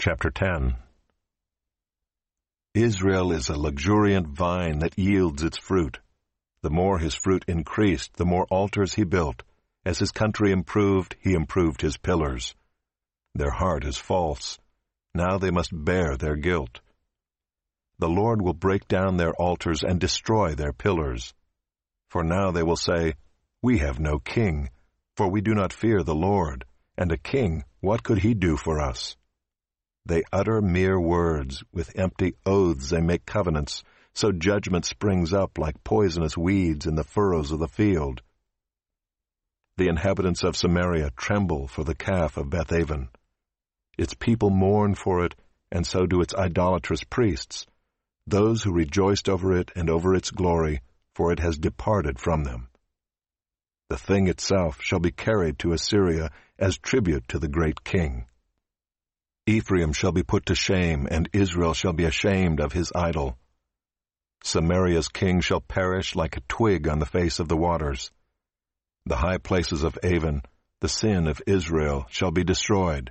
Chapter 10 Israel is a luxuriant vine that yields its fruit. The more his fruit increased, the more altars he built. As his country improved, he improved his pillars. Their heart is false. Now they must bear their guilt. The Lord will break down their altars and destroy their pillars. For now they will say, We have no king, for we do not fear the Lord. And a king, what could he do for us? They utter mere words, with empty oaths they make covenants, so judgment springs up like poisonous weeds in the furrows of the field. The inhabitants of Samaria tremble for the calf of Bethaven. Its people mourn for it, and so do its idolatrous priests, those who rejoiced over it and over its glory, for it has departed from them. The thing itself shall be carried to Assyria as tribute to the great king. Ephraim shall be put to shame, and Israel shall be ashamed of his idol. Samaria's king shall perish like a twig on the face of the waters. The high places of Aven, the sin of Israel, shall be destroyed.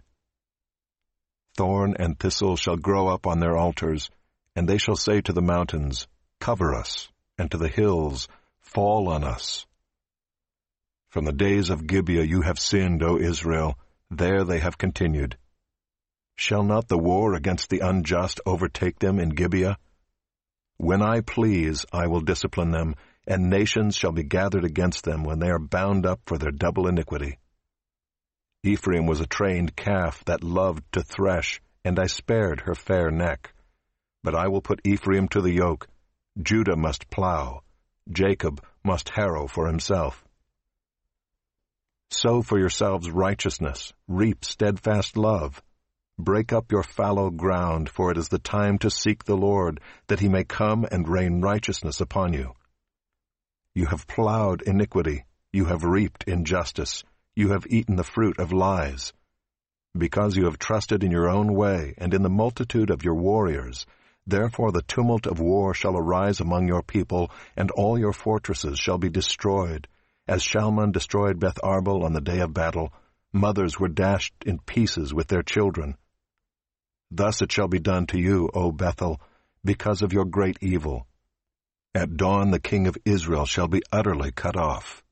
Thorn and thistle shall grow up on their altars, and they shall say to the mountains, Cover us, and to the hills, Fall on us. From the days of Gibeah you have sinned, O Israel, there they have continued. Shall not the war against the unjust overtake them in Gibeah? When I please, I will discipline them, and nations shall be gathered against them when they are bound up for their double iniquity. Ephraim was a trained calf that loved to thresh, and I spared her fair neck. But I will put Ephraim to the yoke. Judah must plow. Jacob must harrow for himself. Sow for yourselves righteousness, reap steadfast love. Break up your fallow ground, for it is the time to seek the Lord, that he may come and rain righteousness upon you. You have plowed iniquity, you have reaped injustice, you have eaten the fruit of lies. Because you have trusted in your own way and in the multitude of your warriors, therefore the tumult of war shall arise among your people, and all your fortresses shall be destroyed. As Shalman destroyed Beth Arbel on the day of battle, mothers were dashed in pieces with their children. Thus it shall be done to you, O Bethel, because of your great evil. At dawn the king of Israel shall be utterly cut off.